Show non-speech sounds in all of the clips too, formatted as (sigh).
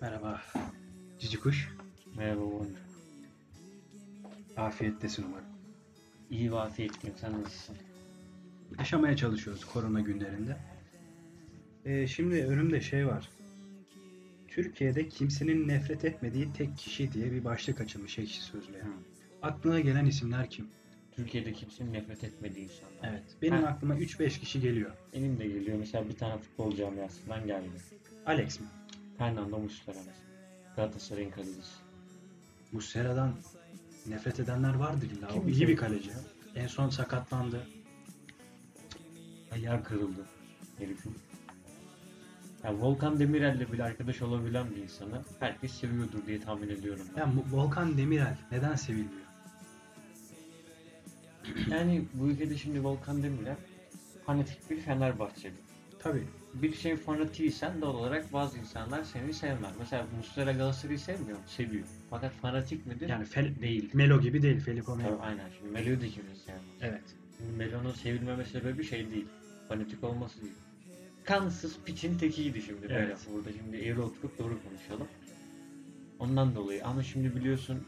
Merhaba. Cici kuş. Merhaba Wonder. Afiyettesin umarım. İyi ve afiyetliyim. Sen nasılsın? Yaşamaya çalışıyoruz korona günlerinde. Ee, şimdi önümde şey var. Türkiye'de kimsenin nefret etmediği tek kişi diye bir başlık açılmış ekşi sözlüğe. Hı. Aklına gelen isimler kim? Türkiye'de kimsenin nefret etmediği insanlar. Evet. Benim Ha. aklıma 3-5 kişi geliyor. Benim de geliyor. Mesela bir tane futbol camiasından geldi. Alex mi? Fernando Muslera mesela. Galatasaray'ın kalecisi. Muslera'dan nefret edenler vardır illa. Kim O iyi kim? bir kaleci. En son sakatlandı. Ayağı kırıldı herifin. Ya Volkan Demirel'le bile arkadaş olabilen bir insanı herkes seviyordur diye tahmin ediyorum. ben. Ya Mu- Volkan Demirel neden sevilmiyor? Yani bu ülkede şimdi Volkan Demirel fanatik bir Fenerbahçeli. Tabii. Bir şey fanatiysen doğal olarak bazı insanlar seni sevmez. Mesela Muslera Galatasaray'ı sevmiyor mu? Seviyor. Fakat fanatik midir? Yani Fel- değil. Melo gibi değil. Felipe Melo. Tabii, aynen. Şimdi Melo'yu da kimse sevmez. Evet. Melo'nun sevilmeme sebebi şey değil. Fanatik olması değil. Kansız piçin tekiydi şimdi böyle. Evet. Burada şimdi eğri oturup doğru konuşalım. Ondan dolayı. Ama şimdi biliyorsun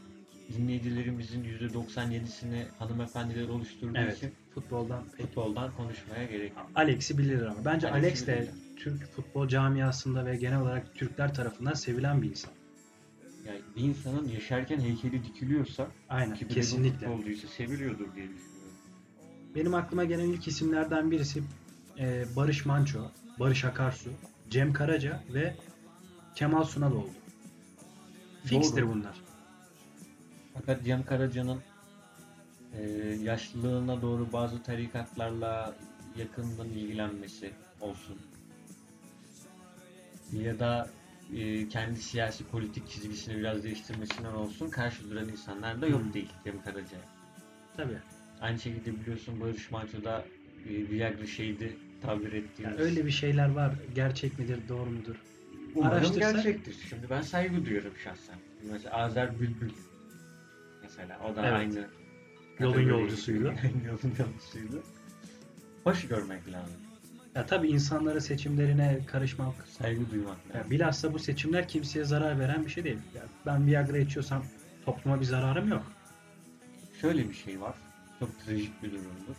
dinleyicilerimizin %97'sini hanımefendiler oluşturduğu Evet. için Futboldan pek futboldan konuşmaya gerek yok. Alex'i bilir ama. Bence Alex'i Alex de bilirler. Türk futbol camiasında ve genel olarak Türkler tarafından sevilen bir insan. Yani bir insanın yaşarken heykeli dikiliyorsa Aynen, Ki bir de bu kesinlikle. futbolcuysa seviliyordur diye düşünüyorum. Benim aklıma gelen ilk isimlerden birisi e, Barış Manço, Barış Akarsu, Cem Karaca ve Kemal Sunal oldu. Fixtir Doğru. bunlar. Fakat Cem Karaca'nın e, yaşlılığına doğru bazı tarikatlarla yakından ilgilenmesi olsun. Ya da e, kendi siyasi politik çizgisini biraz değiştirmesinden olsun karşı duran insanlar da yok Hı. değil Cem Karaca'ya. Tabii. Aynı şekilde biliyorsun Barış Manço'da e, Viagra şeydi tabir ettiğimiz. Yani öyle bir şeyler var. Gerçek midir, doğru mudur? Umarım Araştırsak- gerçektir. Şimdi ben saygı duyuyorum şahsen. Mesela Azer Bülbül. Mesela o da Evet. aynı. Yolun yolcusuydu. (laughs) Yolun yolcusuydu. Hoş görmek lazım. Ya tabii insanların seçimlerine karışmak, Saygı duymak ya lazım. bilhassa bu seçimler kimseye zarar veren bir şey değil. Ya ben Viagra içiyorsam topluma bir zararım yok. Şöyle bir şey var. Çok trajik bir durumdur.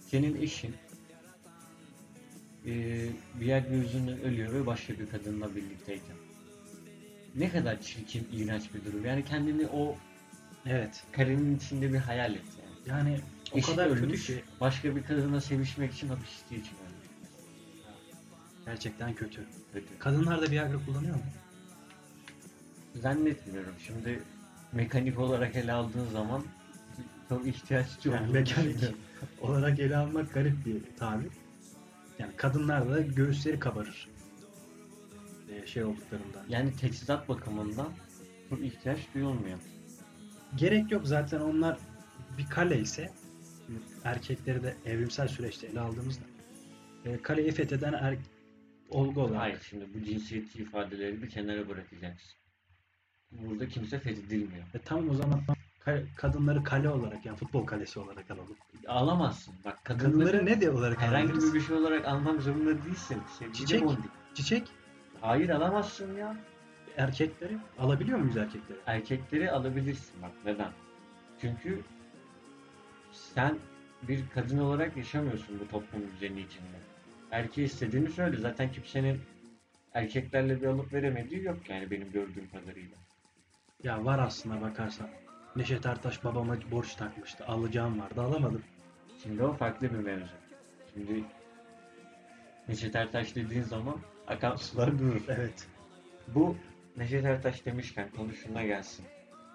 Senin eşin eee Viagra yüzünden ölüyor ve başka bir kadınla birlikteyken. Ne kadar çirkin, iğrenç bir durum. Yani kendini o Evet. karenin içinde bir hayal et yani. Yani o Eşi kadar kötü ölmüş, ki başka bir kadına sevişmek için hapiste için ölmüş. gerçekten kötü. Kötü. Kadınlar da Viagra kullanıyor mu? Zannetmiyorum. Şimdi mekanik olarak ele aldığın zaman çok ihtiyaç Yani olduğunu mekanik düşünüyorum. (laughs) olarak ele almak garip bir tabir. Yani kadınlar da göğüsleri kabarır. Ee, şey olduklarında. Yani teçhizat bakımından çok ihtiyaç duyulmuyor. Gerek yok zaten onlar bir kale ise erkekleri de evrimsel süreçte ele aldığımızda e, kaleyi fetheden er, olgu olarak. Hayır şimdi bu cinsiyetçi ifadeleri bir kenara bırakacaksın. Burada kimse fethedilmiyor. E, tamam o zaman ka- kadınları kale olarak yani futbol kalesi olarak alalım. Alamazsın. Bak kadınları, Kadınları ne diye olarak herhangi alabiliriz? bir şey olarak almak zorunda değilsin. Sevgili Çiçek. Bondi. Çiçek Hayır alamazsın ya. Erkekleri alabiliyor muyuz erkekleri? erkekleri alabilirsin bak neden? Çünkü sen bir kadın olarak yaşamıyorsun bu toplum düzeni içinde. Erkeği istediğini söyle. Zaten kimsenin erkeklerle bir alıp veremediği yok yani benim gördüğüm kadarıyla. Ya var aslında bakarsan. Neşet Ertaş babama borç takmıştı. Alacağım vardı alamadım. Şimdi o farklı bir mevzu. Şimdi Neşet Ertaş dediğin zaman akan sular durur. Evet. Bu Neşet Ertaş demişken konuşuna gelsin.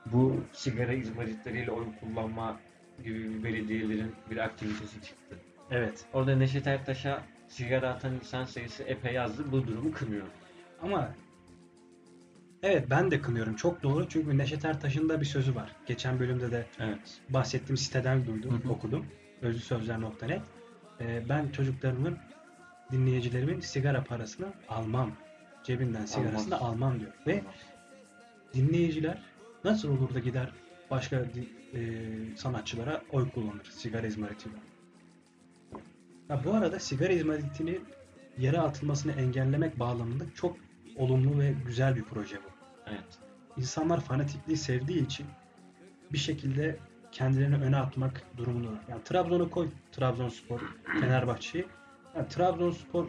Bu sigara izmaritleriyle oy kullanma gibi bir belediyelerin bir aktivitesi çıktı. Evet. Orada Neşet Ertaş'a sigara atan insan sayısı epey azdı. Bu durumu kınıyor. Ama evet ben de kınıyorum. Çok doğru çünkü Neşet Ertaş'ın da bir sözü var. Geçen bölümde de Evet. bahsettiğim siteden duydum, Hı hı. okudum. Özlüsözler.net. Ee, ben çocuklarımın, dinleyicilerimin sigara parasını almam. Cebinden sigarasını Almaz. almam diyor. Ve dinleyiciler nasıl olur da gider başka e, sanatçılara oy kullanır sigara izmaritiyle. Ya bu arada sigara izmaritini yere atılmasını engellemek bağlamında çok olumlu ve güzel bir proje bu. Evet. İnsanlar fanatikliği sevdiği için bir şekilde kendilerini öne atmak durumunda. Yani Trabzon'u koy, Trabzonspor, Fenerbahçe'yi. Yani Trabzonspor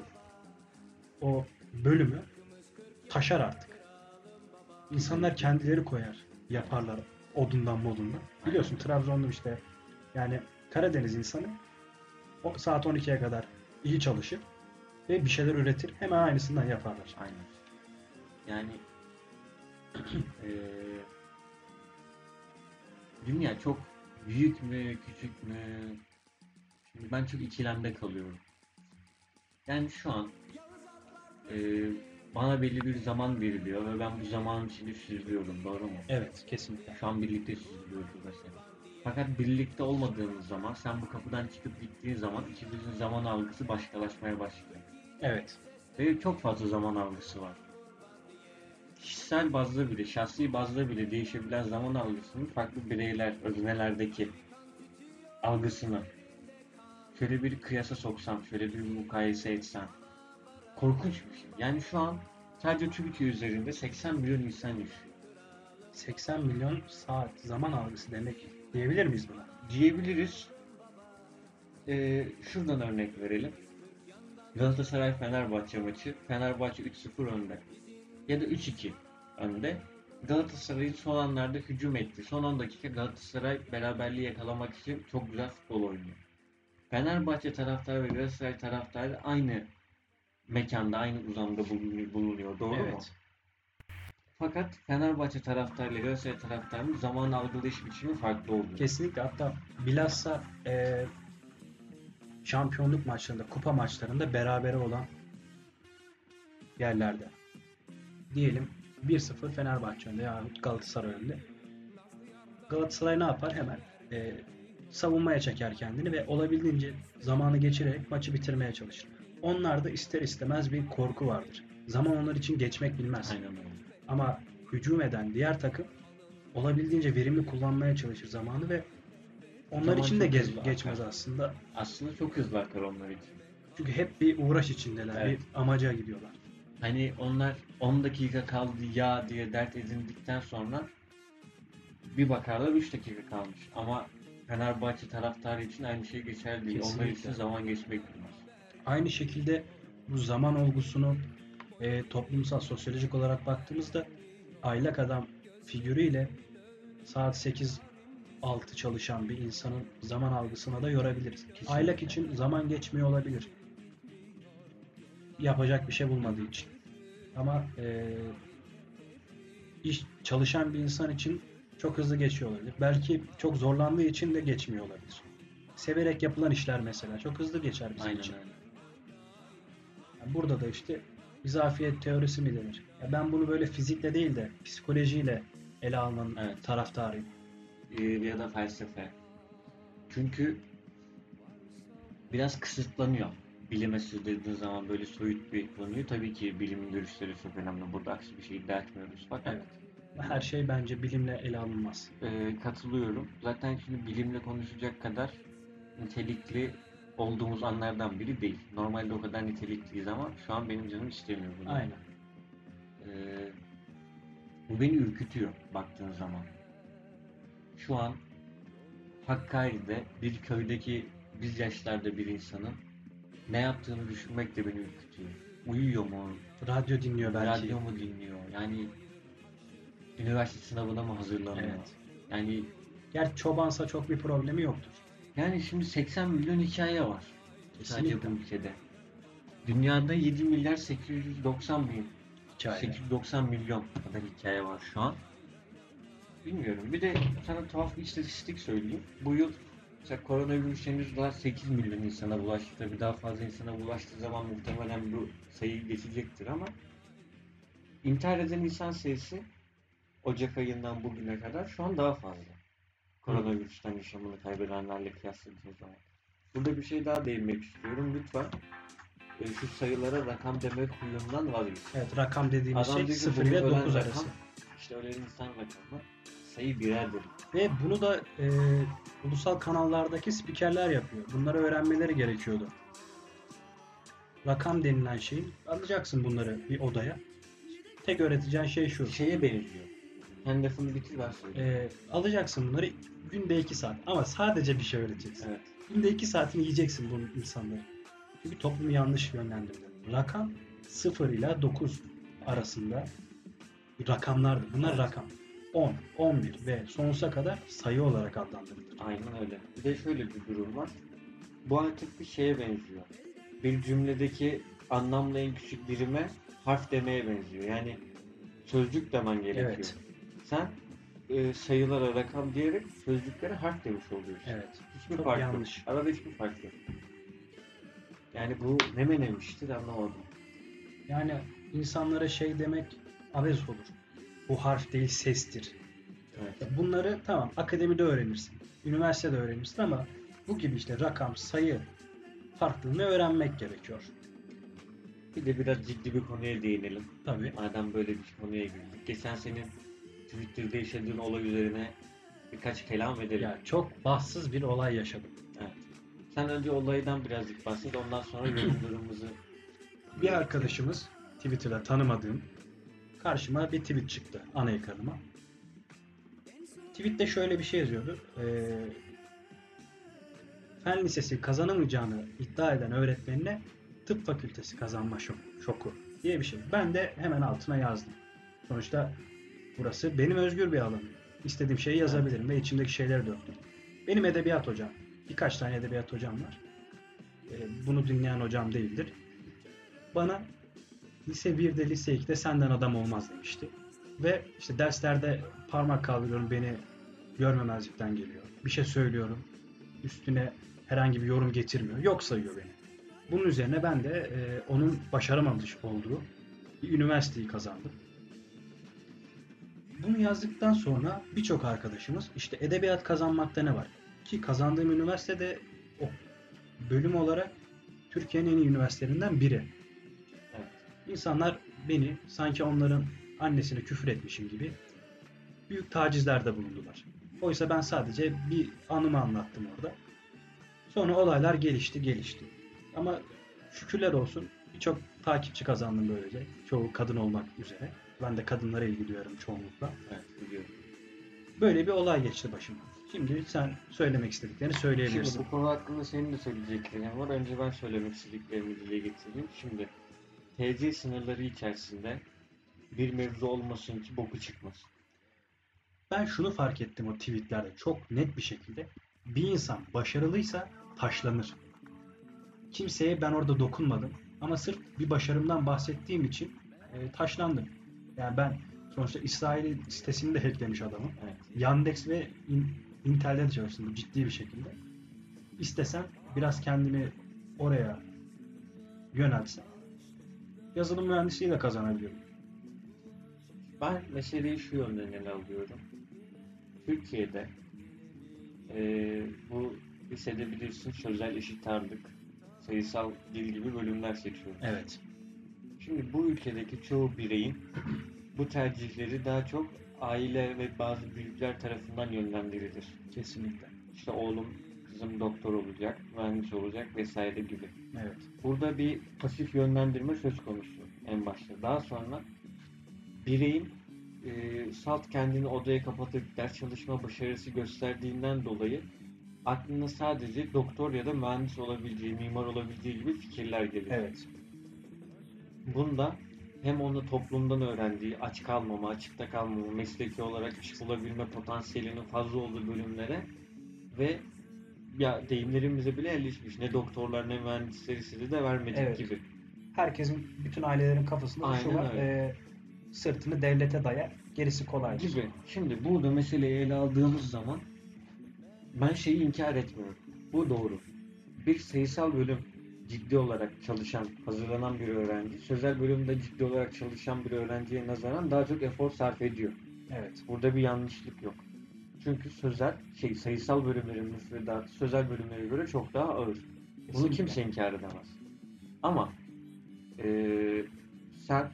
o bölümü taşar artık. İnsanlar kendileri koyar, yaparlar odundan modundan. Biliyorsun Trabzonlu işte yani Karadeniz insanı o saat 12'ye kadar iyi çalışır ve bir şeyler üretir. Hemen aynısından yaparlar. Aynen. Yani (clears throat) eee, dünya çok büyük mü, küçük mü? Şimdi ben çok ikilemde kalıyorum. Yani şu an eee, bana belli bir zaman veriliyor ve ben bu zamanın içinde süzülüyorum, doğru mu? Evet, kesinlikle. Şu an birlikte süzülüyoruz mesela. Fakat birlikte olmadığımız zaman, sen bu kapıdan çıkıp gittiğin zaman ikimizin zaman algısı başkalaşmaya başlıyor. Evet. Ve çok fazla zaman algısı var. Kişisel bazda bile, şahsi bazda bile değişebilen zaman algısının farklı bireyler, öznelerdeki algısını şöyle bir kıyasa soksam, şöyle bir mukayese etsem korkunç bir şey. Yani şu an sadece Türkiye üzerinde 80 milyon insan yaşıyor. 80 milyon saat zaman algısı demek diyebilir miyiz buna? diyebiliriz. Ee, şuradan örnek verelim. Galatasaray Fenerbahçe maçı. Fenerbahçe 3-0 önde. Ya da 3-2 önde. Galatasaray'ın son anlarda hücum etti. Son 10 dakika Galatasaray beraberliği yakalamak için çok güzel futbol oynuyor. Fenerbahçe taraftarı ve Galatasaray taraftarı aynı mekanda, aynı uzamda bulunuyor. Doğru mu? evet. Fakat Fenerbahçe taraftarı ile Galatasaray taraftarının zaman algılayış biçimi farklı oluyor. Kesinlikle hatta bilhassa e, şampiyonluk maçlarında, kupa maçlarında berabere olan yerlerde. Diyelim 1-0 Fenerbahçe önde ya Galatasaray önde. Galatasaray ne yapar? Hemen e, savunmaya çeker kendini ve olabildiğince zamanı geçirerek maçı bitirmeye çalışır. Onlarda ister istemez bir korku vardır. Zaman onlar için geçmek bilmez. Aynen öyle. Ama hücum eden diğer takım olabildiğince verimli kullanmaya çalışır zamanı ve onlar Zaman için de gez- geçmez akar. aslında. Aslında çok hızlı akar onlar için. Çünkü hep bir uğraş içindeler, Evet. bir amaca gidiyorlar. Hani onlar 10 dakika kaldı ya diye dert edindikten sonra bir bakarlar 3 dakika kalmış. Ama Fenerbahçe taraftarı için aynı şey geçerli değil. Onlar için zaman geçmek bilmez. Aynı şekilde bu zaman olgusunu e, toplumsal, sosyolojik olarak baktığımızda aylak adam figürüyle saat 8 6 çalışan bir insanın zaman algısına da yorabiliriz. Kesinlikle. Aylak için zaman geçmiyor olabilir. Yapacak bir şey bulmadığı için. Ama e, iş çalışan bir insan için çok hızlı geçiyor olabilir. Belki çok zorlandığı için de geçmiyor olabilir. Severek yapılan işler mesela çok hızlı geçer bizim Aynen için. öyle. Yani burada da işte izafiyet teorisi mi denir? Ya ben bunu böyle fizikle değil de psikolojiyle ele almanın Evet. taraftarıyım. Ee, ya da felsefe. Çünkü biraz kısıtlanıyor. Bilime sürdürdüğün zaman böyle soyut bir konuyu tabii ki bilimin görüşleri çok önemli. Burada aksi bir şey iddia etmiyoruz. Fakat Evet. Her şey bence bilimle ele alınmaz. Ee, katılıyorum. Zaten şimdi bilimle konuşacak kadar nitelikli olduğumuz anlardan biri değil. Normalde o kadar nitelikliyiz ama şu an benim canım istemiyor bunu. Aynen. Ee, bu beni ürkütüyor baktığın zaman. Şu an Hakkari'de bir köydeki biz yaşlarda bir insanın ne yaptığını düşünmek de beni ürkütüyor. Uyuyor mu? Radyo dinliyor belki. Radyo mu dinliyor? Yani üniversite sınavına mı hazırlanıyor? Evet. Yani Gerçi çobansa çok bir problemi yoktur. Yani şimdi 80 milyon hikaye var. Sadece Kesinlikle. bu ülkede. Dünyada 7 milyar 890 bin, Hikaye. 890 milyon kadar hikaye var şu an. Bilmiyorum. Bir de sana tuhaf bir istatistik söyleyeyim. Bu yıl mesela koronavirüs henüz daha 8 milyon insana bulaştı. Tabii daha fazla insana bulaştığı zaman muhtemelen bu sayı geçecektir ama intihar eden insan sayısı Ocak ayından bugüne kadar şu an daha fazla. Koronavirüsten yaşamını kaybedenlerle kıyasladığımız zaman. Burada bir şey daha değinmek istiyorum. Lütfen e, şu sayılara rakam demek huyundan vazgeçin. Evet rakam dediğimiz Adam şey diyor ki 0 bugün ile ölen 9 rakam, arası. İşte ölen insan rakamı sayı birerdir. Ve bunu da e, ulusal kanallardaki spikerler yapıyor. Bunları öğrenmeleri gerekiyordu. Rakam denilen şeyi alacaksın bunları bir odaya. tek öğreteceğin şey şu. Şeye benziyor. Lafını bitir söyleyeyim. Ee, alacaksın bunları günde 2 saat ama sadece bir şey öğreteceksin. Evet. Günde 2 saatini yiyeceksin bu insanları. Çünkü toplumu yanlış yönlendirdi. Rakam 0 ile 9 arasında rakamlardır. Bunlar rakam. 10, 11 ve sonsuza kadar sayı olarak adlandırılır. Aynen öyle. Bir de şöyle bir durum var. Bu artık bir şeye benziyor. Bir cümledeki anlamla en küçük birime harf demeye benziyor. Yani sözcük demen gerekiyor. Evet. Sen e, sayılara rakam diyerek sözcüklere harf demiş oluyorsun. Evet. Hiçbir Çok fark yanlış. yok. Arada hiçbir fark yok. Yani bu ne menemiştir anlamadım. Yani insanlara şey demek abes olur. Bu harf değil sestir. Evet. Bunları tamam akademide öğrenirsin. Üniversitede öğrenirsin ama bu gibi işte rakam, sayı farklılığını öğrenmek gerekiyor. Bir de biraz ciddi bir konuya değinelim. Tabii. Madem böyle bir konuya girdik. Geçen senin Twitter'da yaşadığın olay üzerine birkaç kelam edelim. Ya çok bahtsız bir olay yaşadım. Evet. Sen önce olaydan birazcık bahset. Ondan sonra yorumlarımızı Bir arkadaşımız Twitter'da tanımadığım karşıma bir tweet çıktı ana ekranıma. Tweette şöyle bir şey yazıyordu. Ee, fen lisesi kazanamayacağını iddia eden öğretmenine tıp fakültesi kazanma şok- şoku diye bir şey. Ben de hemen altına yazdım. Sonuçta burası benim özgür bir alanım. İstediğim şeyi yazabilirim ve içimdeki şeyleri döktüm. Benim edebiyat hocam, birkaç tane edebiyat hocam var. Ee, bunu dinleyen hocam değildir bana lise 1'de lise 2'de senden adam olmaz demişti. Ve işte derslerde parmak kaldırıyorum beni görmemezlikten geliyor. Bir şey söylüyorum üstüne herhangi bir yorum getirmiyor. Yok sayıyor beni. Bunun üzerine ben de e, onun başaramamış olduğu bir üniversiteyi kazandım. Bunu yazdıktan sonra birçok arkadaşımız işte edebiyat kazanmakta ne var? Ki kazandığım üniversitede o bölüm olarak Türkiye'nin en iyi üniversitelerinden biri. Evet. İnsanlar beni sanki onların annesine küfür etmişim gibi büyük tacizlerde bulundular. Oysa ben sadece bir anımı anlattım orada. Sonra olaylar gelişti gelişti. Ama şükürler olsun birçok takipçi kazandım böylece. Çoğu kadın olmak üzere. Ben de kadınlara ilgi duyuyorum çoğunlukla. Evet biliyorum. Böyle bir olay geçti başıma. Şimdi sen söylemek istediklerini Şimdi söyleyebilirsin. bu konu hakkında senin de söyleyeceklerin var. Önce ben söylemek istediklerimi dile getireyim. Şimdi TC sınırları içerisinde bir mevzu olmasın ki boku çıkmasın. Ben şunu fark ettim o tweetlerde çok net bir şekilde. Bir insan başarılıysa taşlanır. Kimseye ben orada dokunmadım. Ama sırf bir başarımdan bahsettiğim için e, taşlandım. Yani ben sonuçta İsrail'in sitesini de hacklemiş adamım. Evet. Yandex ve In- Intel'de de çalıştım ciddi bir şekilde. İstesem biraz kendimi oraya yöneltsem yazılım mühendisliği de kazanabiliyorum. Ben meseleyi şu yönden ele alıyorum. Türkiye'de eee, bu lisede bilirsin sözel eşit ağırlık, sayısal dil gibi bölümler seçiyoruz. Evet. Şimdi bu ülkedeki çoğu bireyin bu tercihleri daha çok aile ve bazı büyükler tarafından yönlendirilir. Kesinlikle. İşte oğlum, kızım doktor olacak, mühendis olacak vesaire gibi. Evet. Burada bir pasif yönlendirme söz konusu en başta. Daha sonra bireyin e, salt kendini odaya kapatıp ders çalışma başarısı gösterdiğinden dolayı aklına sadece doktor ya da mühendis olabileceği, mimar olabileceği gibi fikirler gelir. Evet. Bunda hem onu toplumdan öğrendiği aç kalmama, açıkta kalmama, mesleki olarak iş bulabilme potansiyelinin fazla olduğu bölümlere ve ya deyimlerimize bile yerleşmiş. Ne doktorlar ne mühendisleri size de vermedik Evet. gibi. Herkesin, bütün ailelerin kafasında şu Aynen var. öyle. e, sırtını devlete dayar, gerisi kolay. gibi. Şimdi burada meseleyi ele aldığımız zaman ben şeyi inkar etmiyorum. Bu doğru. Bir sayısal bölüm ciddi olarak çalışan, hazırlanan bir öğrenci, sözel bölümde ciddi olarak çalışan bir öğrenciye nazaran daha çok efor sarf ediyor. Evet. Burada bir yanlışlık yok. Çünkü sözel, şey sayısal bölümlerin müfredatı sözel bölümlere göre çok daha ağır. Bunu Kesinlikle. kimse inkar edemez. Ama eee, sen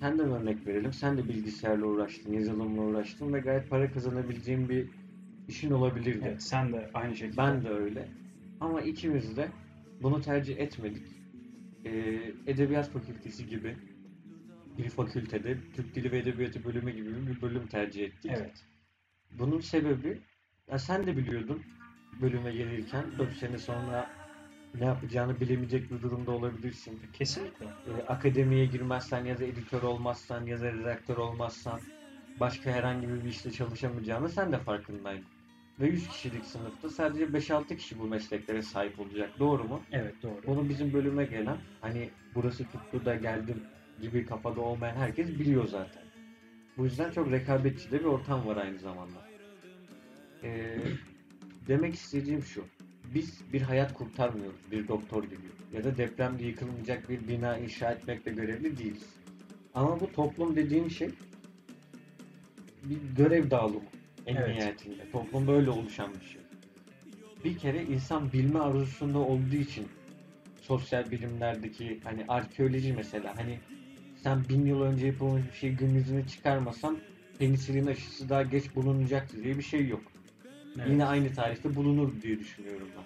senden örnek verelim. Sen de bilgisayarla uğraştın, yazılımla uğraştın ve gayet para kazanabileceğin bir işin olabilirdi. Evet, sen de aynı şekilde. Ben de öyle. Ama ikimiz de bunu tercih etmedik. Ee, Edebiyat Fakültesi gibi bir fakültede Türk Dili ve Edebiyatı bölümü gibi bir bölüm tercih ettik. Evet. Bunun sebebi, ya sen de biliyordun bölüme gelirken 4 sene sonra ne yapacağını bilemeyecek bir durumda olabilirsin. Kesinlikle. E, akademiye girmezsen ya da editör olmazsan ya da redaktör olmazsan başka herhangi bir işte çalışamayacağını sen de farkındaydın. Ve 100 kişilik sınıfta sadece 5-6 kişi bu mesleklere sahip olacak. Doğru mu? Evet doğru. Bunu bizim bölüme gelen hani burası tuttu da geldim gibi kafada olmayan herkes biliyor zaten. Bu yüzden çok rekabetçi de bir ortam var aynı zamanda. Ee, (clears throat) demek istediğim şu. Biz bir hayat kurtarmıyoruz bir doktor gibi. Ya da depremde yıkılmayacak bir bina inşa etmekle görevli değiliz. Ama bu toplum dediğim şey bir görev dağılımı en Evet. nihayetinde. Toplum böyle oluşan bir şey. Bir kere insan bilme arzusunda olduğu için sosyal bilimlerdeki hani arkeoloji mesela hani sen bin yıl önce yapılmış bir şey gün yüzüne çıkarmasan penisilin aşısı daha geç bulunacaktı diye bir şey yok. Evet. Yine aynı tarihte bulunur diye düşünüyorum ben.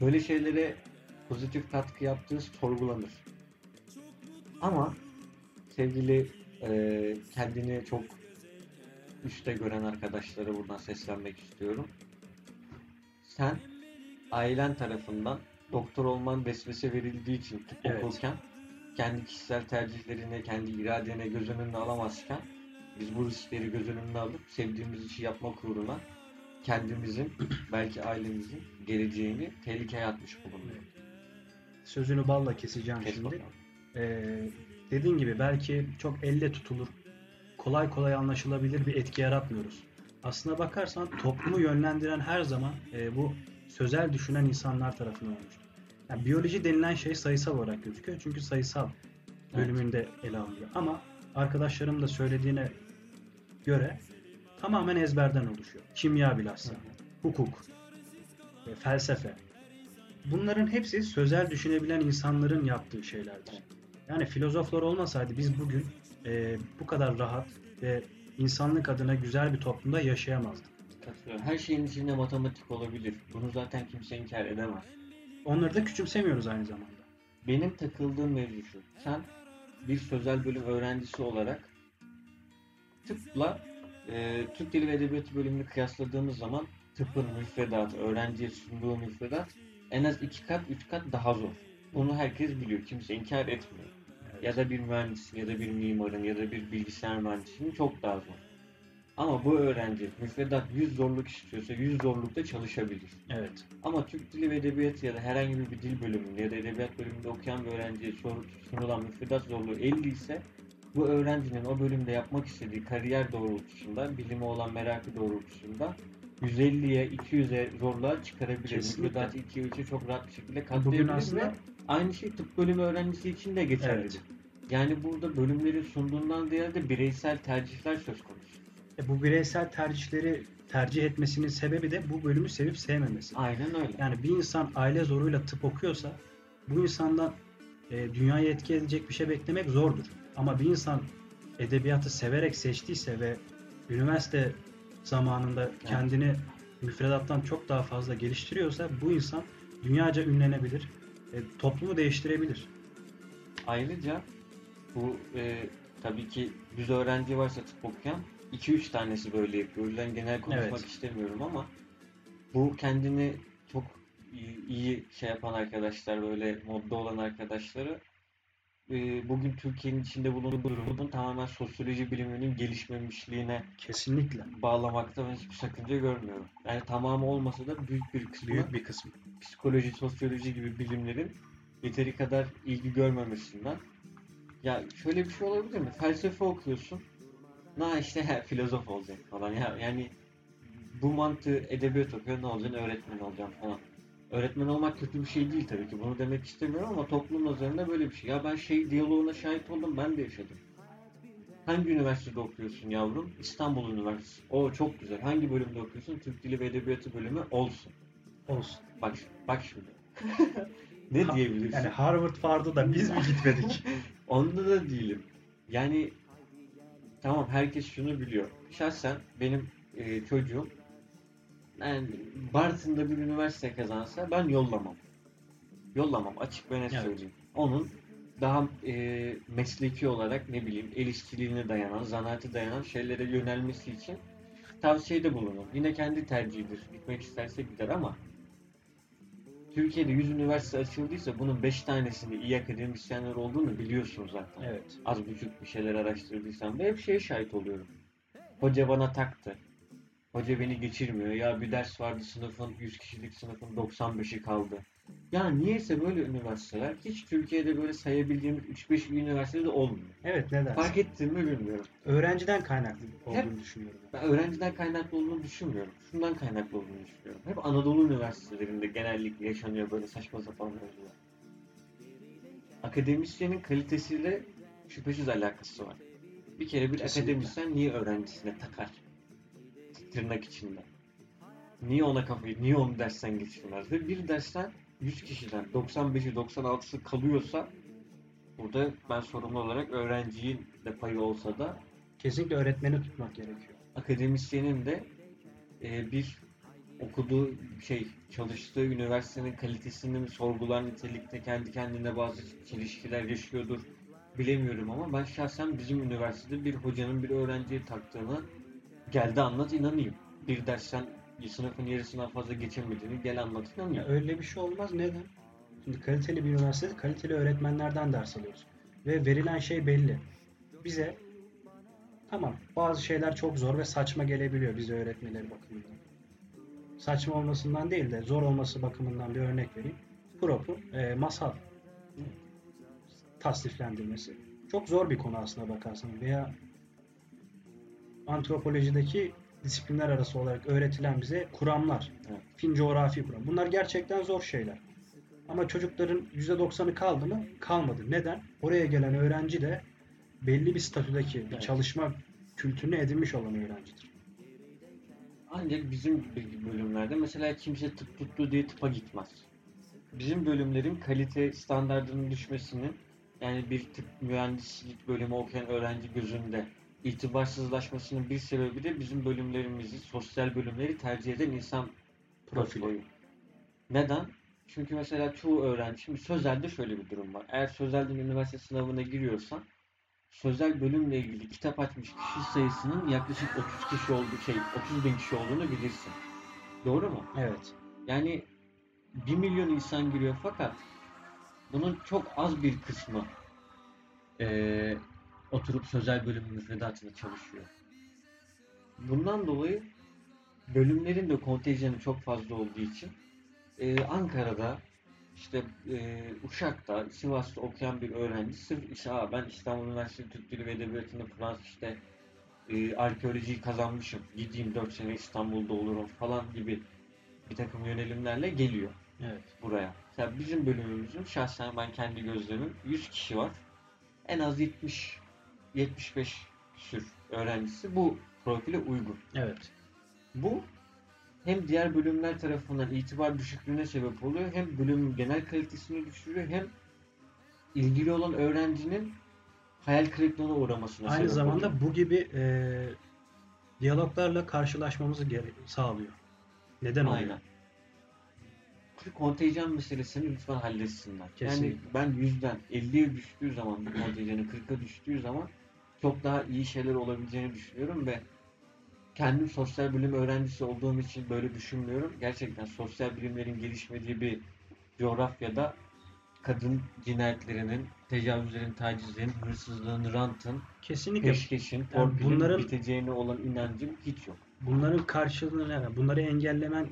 Böyle şeylere pozitif katkı yaptığı sorgulanır. Ama sevgili eee, kendini çok üstte gören arkadaşlara buradan seslenmek istiyorum. Sen ailen tarafından doktor olman vesvese verildiği için tıp Evet. okurken kendi kişisel tercihlerine, kendi iradene göz önüne alamazken biz bu riskleri göz önüne alıp sevdiğimiz işi yapmak uğruna kendimizin (clears throat) belki ailemizin geleceğini tehlikeye atmış bulunuyor. Sözünü balla keseceğim Kes şimdi. bakalım. Ee, dediğin gibi belki çok elle tutulur, kolay kolay anlaşılabilir bir etki yaratmıyoruz. Aslına bakarsan toplumu yönlendiren her zaman e, bu sözel düşünen insanlar tarafından olmuştur. Yani biyoloji denilen şey sayısal olarak gözüküyor çünkü sayısal bölümünde ele alınıyor. Ama arkadaşlarım da söylediğine göre tamamen ezberden oluşuyor. Kimya bilhassa, hukuk, e, felsefe. Bunların hepsi sözel düşünebilen insanların yaptığı şeylerdir. Yani filozoflar olmasaydı biz bugün e, bu kadar rahat ve insanlık adına güzel bir toplumda yaşayamazdık. Katılıyorum. Her şeyin içinde matematik olabilir. Bunu zaten kimse inkar edemez. Onları da küçümsemiyoruz aynı zamanda. Benim takıldığım mevzu şu. Sen bir sözel bölüm öğrencisi olarak tıpla e, Türk Dili ve Edebiyatı bölümünü kıyasladığımız zaman tıpın müfredatı, öğrenciye sunduğu müfredat en az iki kat, üç kat daha zor. Bunu herkes biliyor. Kimse inkar etmiyor. Ya da bir mühendisin ya da bir mimarın ya da bir bilgisayar mühendisinin çok daha zor. Ama bu öğrenci müfredat 100 zorluk istiyorsa 100 zorlukta çalışabilir. Evet. Ama Türk Dili ve Edebiyatı ya da herhangi bir dil bölümünde ya da edebiyat bölümünde okuyan bir öğrenciye sunulan müfredat zorluğu 50 ise bu öğrencinin o bölümde yapmak istediği kariyer doğrultusunda, bilime olan merakı doğrultusunda 150'ye, 200'e zorluğa çıkarabilir. Müfredatı 2'ye 3'e çok rahat bir şekilde Bugün katlayabilir aslında ve aynı şey tıp bölümü öğrencisi için de geçerlidir. Evet. Yani burada bölümleri sunduğundan ziyade bireysel tercihler söz konusu. e, bu bireysel tercihleri tercih etmesinin sebebi de bu bölümü sevip sevmemesi. Aynen öyle. Yani bir insan aile zoruyla tıp okuyorsa bu insandan e, dünyayı etki edecek bir şey beklemek zordur. Ama bir insan edebiyatı severek seçtiyse ve üniversite zamanında kendini müfredattan çok daha fazla geliştiriyorsa bu insan dünyaca ünlenebilir, e, toplumu değiştirebilir. Ayrıca bu e, tabii ki yüz öğrenci varsa tıp okuyan 2-3 tanesi böyle yapıyor. Yüzden genel konuşmak Evet. istemiyorum ama bu kendini çok iyi şey yapan arkadaşlar böyle modda olan arkadaşları e, bugün Türkiye'nin içinde bulunduğu durumun tamamen sosyoloji biliminin gelişmemişliğine Kesinlikle. bağlamakta ben hiçbir sakınca görmüyorum. Yani tamamı olmasa da büyük bir kısmı Büyük bir kısmı. psikoloji, sosyoloji gibi bilimlerin yeteri kadar ilgi görmemesinden. Ya şöyle bir şey olabilir mi? Felsefe okuyorsun. Na işte he, filozof olacak falan. Ya yani bu mantığı edebiyat okuyor ne olacaksın? Öğretmen olacağım falan. Öğretmen olmak kötü bir şey değil tabii ki. Bunu demek istemiyorum ama toplum nazarında böyle bir şey. Ya ben şey diyaloğuna şahit oldum. Ben de yaşadım. Hangi üniversitede okuyorsun yavrum? İstanbul Üniversitesi. O çok güzel. Hangi bölümde okuyorsun? Türk Dili ve Edebiyatı bölümü olsun. Olsun. Bak, bak şimdi. (laughs) ne Ha- diyebilirsin? Yani Harvard vardı da biz mi gitmedik? (laughs) Onda da değilim. Yani tamam herkes şunu biliyor. Şahsen benim e, çocuğum yani Bartın'da bir üniversite kazansa ben yollamam. Yollamam açık ve net Evet. söyleyeyim. Onun daha e, mesleki olarak ne bileyim el işçiliğine dayanan, zanaate dayanan şeylere yönelmesi için tavsiyede bulunun. Yine kendi tercihidir. Gitmek isterse gider ama Türkiye'de 100 üniversite açıldıysa bunun 5 tanesinde iyi akademisyenler olduğunu biliyorsun zaten. Evet. Az buçuk bir şeyler araştırdıysan ve hep şeye şahit oluyorum. Hoca bana taktı. Hoca beni geçirmiyor. Ya bir ders vardı sınıfın 100 kişilik sınıfın 95'i kaldı. Ya niyeyse böyle üniversiteler hiç Türkiye'de böyle sayabildiğimiz 3-5 bir üniversitede olmuyor. Evet neden? Fark ettim mi bilmiyorum. Öğrenciden kaynaklı olduğunu Hep- düşünüyorum. Ben öğrenciden kaynaklı olduğunu düşünmüyorum. Şundan kaynaklı olduğunu düşünüyorum. Hep Anadolu üniversitelerinde genellikle yaşanıyor böyle saçma sapan mevzular. Akademisyenin kalitesiyle şüphesiz alakası var. Bir kere bir Kesinlikle. akademisyen niye öğrencisine takar? Tırnak içinde. Niye ona kafayı, niye onu dersten geçirmez? Ve bir dersten 100 kişiden 95'i 96'sı kalıyorsa burada ben sorumlu olarak öğrencinin de payı olsa da Kesinlikle öğretmeni tutmak gerekiyor. akademisyenin de e, bir okuduğu şey çalıştığı üniversitenin kalitesini sorgular nitelikte kendi kendine bazı çelişkiler yaşıyordur bilemiyorum ama ben şahsen bizim üniversitede bir hocanın bir öğrenciye taktığını geldi anlat inanayım. Bir dersten sınıfın yarısından fazla geçemediğini gel anlat inanayım. öyle bir şey olmaz. Neden? Şimdi kaliteli bir üniversitede kaliteli öğretmenlerden ders alıyoruz. Ve verilen şey belli. Bize tamam bazı şeyler çok zor ve saçma gelebiliyor bize öğretmeleri bakımından. Saçma olmasından değil de zor olması bakımından bir örnek vereyim. Prop'un e, masal tasniflendirmesi. Çok zor bir konu aslına bakarsanız. Veya antropolojideki disiplinler arası olarak öğretilen bize kuramlar. Evet. Fin coğrafi kuram. Bunlar gerçekten zor şeyler. Ama çocukların %90'ı kaldı mı? Kalmadı. Neden? Oraya gelen öğrenci de belli bir statüdeki bir Evet. çalışma kültürünü edinmiş olan öğrencidir. Ancak bizim bölümlerde mesela kimse tıp tuttu diye tıpa gitmez. Bizim bölümlerin kalite standartının düşmesinin yani bir tıp mühendislik bölümü okuyan öğrenci gözünde itibarsızlaşmasının bir sebebi de bizim bölümlerimizi, sosyal bölümleri tercih eden insan Profili. profili. Neden? Çünkü mesela çoğu öğrenci, şimdi Sözel'de şöyle bir durum var. Eğer Sözel'den üniversite sınavına giriyorsan Sözel bölümle ilgili kitap açmış kişi sayısının yaklaşık 30 kişi olduğu şey, 30 bin kişi olduğunu bilirsin. Doğru mu? Evet. Yani 1 milyon insan giriyor fakat bunun çok az bir kısmı eee, oturup sözel bölüm müfredatında çalışıyor. Bundan dolayı bölümlerin de kontenjanı çok fazla olduğu için eee, Ankara'da işte eee, Uşak'ta, Sivas'ta okuyan bir öğrenci sırf işte "Aa, ben İstanbul Üniversitesi Türk Dili ve Edebiyatı'nda Fransız işte eee, arkeolojiyi kazanmışım, gideyim 4 sene İstanbul'da olurum falan gibi bir takım yönelimlerle geliyor Evet. buraya. Mesela bizim bölümümüzün şahsen ben kendi gözlemim 100 kişi var. En az 70 75 küsür öğrencisi bu profile uygun. Evet. Bu hem diğer bölümler tarafından itibar düşüklüğüne sebep oluyor hem bölümün genel kalitesini düşürüyor hem ilgili olan öğrencinin hayal kırıklığına uğramasına Aynı sebep zamanda oluyor. bu gibi e, diyaloglarla karşılaşmamızı gere- sağlıyor. Neden oluyor? Aynen. Şu kontenjan meselesini lütfen halletsinler. Yani Kesinlikle. ben 100'den 50'ye düştüğü zaman bu kontenjanı 40'a düştüğü zaman çok daha iyi şeyler olabileceğini düşünüyorum ve kendim sosyal bilim öğrencisi olduğum için böyle düşünmüyorum. Gerçekten sosyal bilimlerin gelişmediği bir coğrafyada kadın cinayetlerinin, tecavüzlerin, tacizlerin, hırsızlığın, rantın, Kesinlikle peşkeşin, torpilin bunların- biteceğine olan inancım hiç yok. bunların karşılığını yani bunları engellemen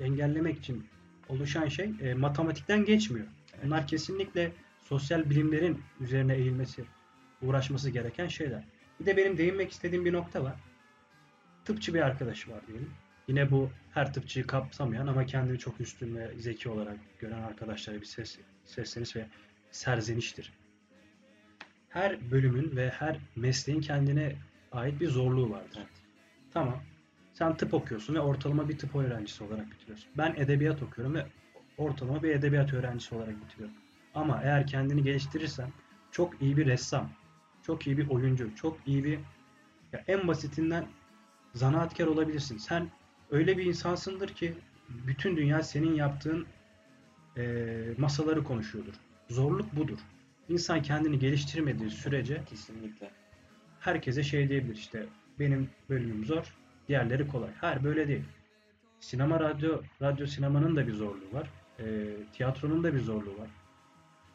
engellemek için oluşan şey e, matematikten geçmiyor. Bunlar kesinlikle sosyal bilimlerin üzerine eğilmesi, uğraşması gereken şeyler. Bir de benim değinmek istediğim bir nokta var. Tıpçı bir arkadaşı var diyelim. Yine bu her tıpçıyı kapsamayan ama kendini çok üstün ve zeki olarak gören arkadaşlara bir ses, sesleniş ve serzeniştir. Her bölümün ve her mesleğin kendine ait bir zorluğu vardır. Evet. Tamam. Sen tıp okuyorsun ve ortalama bir tıp öğrencisi olarak bitiriyorsun. Ben edebiyat okuyorum ve ortalama bir edebiyat öğrencisi olarak bitiriyorum. Ama eğer kendini geliştirirsen çok iyi bir ressam, çok iyi bir oyuncu, çok iyi bir ya en basitinden zanaatkar olabilirsin. Sen öyle bir insansındır ki bütün dünya senin yaptığın eee, masaları konuşuyordur. Zorluk budur. İnsan kendini geliştirmediği sürece Kesinlikle. herkese şey diyebilir işte benim bölümüm zor, diğerleri kolay. Hayır böyle değil. Sinema, radyo, radyo sinemanın da bir zorluğu var. Ee, tiyatronun da bir zorluğu var.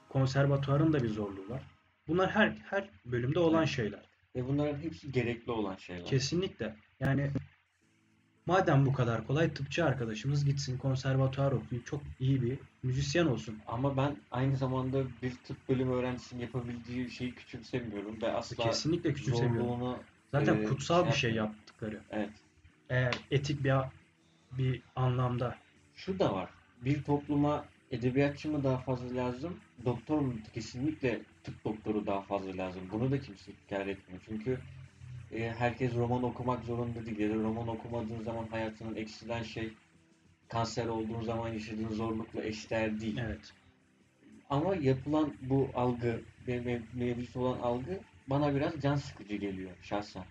Konservatuvarın da bir zorluğu var. Bunlar her her bölümde olan şeyler. Ve bunların hepsi gerekli olan şeyler. Kesinlikle. Yani madem bu kadar kolay tıpçı arkadaşımız gitsin konservatuvar okuyup çok iyi bir müzisyen olsun. Ama ben aynı zamanda bir tıp bölümü öğrencisinin yapabildiği şeyi küçümsemiyorum ve asla Kesinlikle küçümsemiyorum. Zaten e, kutsal bir şey şey yaptıkları. evet. Eğer etik bir bir anlamda Şu da var. Bir topluma edebiyatçı mı daha fazla lazım? Doktor mu? Kesinlikle tıp doktoru daha fazla lazım. Bunu da kimse inkar etmiyor. Çünkü e, herkes roman okumak zorunda değil. Ya da roman okumadığın zaman hayatının eksilen şey kanser olduğun zaman yaşadığın zorlukla eşdeğer değil. evet. Ama yapılan bu algı, mev- mevcut olan algı bana biraz can sıkıcı geliyor şahsen.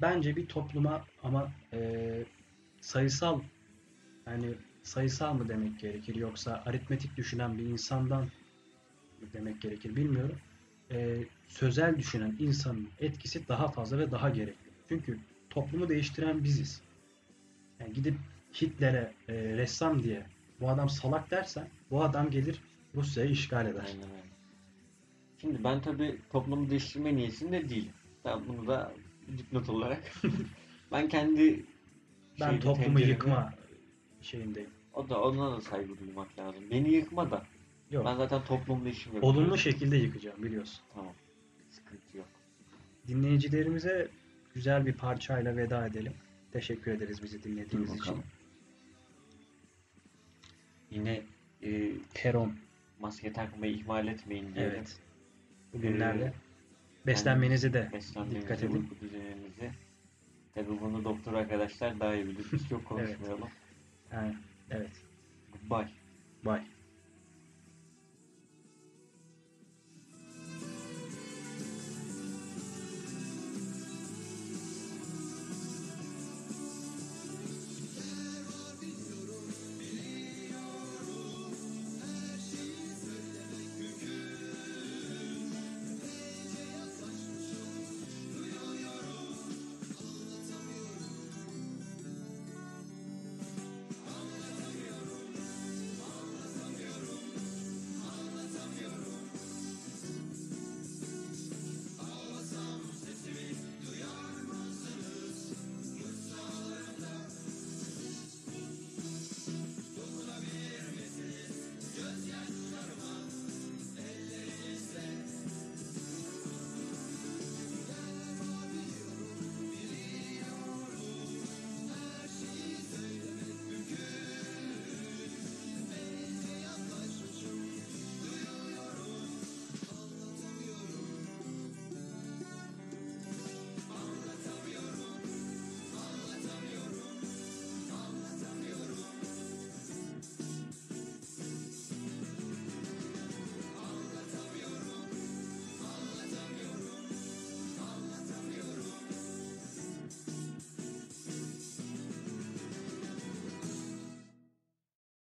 Bence bir topluma ama eee, sayısal yani sayısal mı demek gerekir yoksa aritmetik düşünen bir insandan mı demek gerekir bilmiyorum. Eee, sözel düşünen insanın etkisi daha fazla ve daha gerekli. Çünkü toplumu değiştiren biziz. Yani gidip Hitler'e eee, ressam diye bu adam salak dersen bu adam gelir Rusya'yı işgal eder. Aynen öyle. Şimdi ben tabii toplumu değiştirme niyetinde değilim. Ben bunu da dipnot olarak (laughs) ben kendi Ben toplumu yıkma şeyindeyim. O da ona da saygı duymak lazım. Beni yıkma da. Yok. Ben zaten toplumda işim yapıyorum. Olumlu şekilde yıkacağım biliyorsun. Tamam. Sıkıntı yok. Dinleyicilerimize güzel bir parçayla veda edelim. Teşekkür ederiz bizi dinlediğiniz için. Yine e, Peron. maske takmayı ihmal etmeyin diye Evet. Bugünlerde Ee, beslenmenize de beslenmenizi, dikkat edin. uyku düzeninizi. Tabii bunu doktor arkadaşlar daha iyi bilir. Biz çok (laughs) konuşmayalım. Yani, evet. Goodbye. Bye.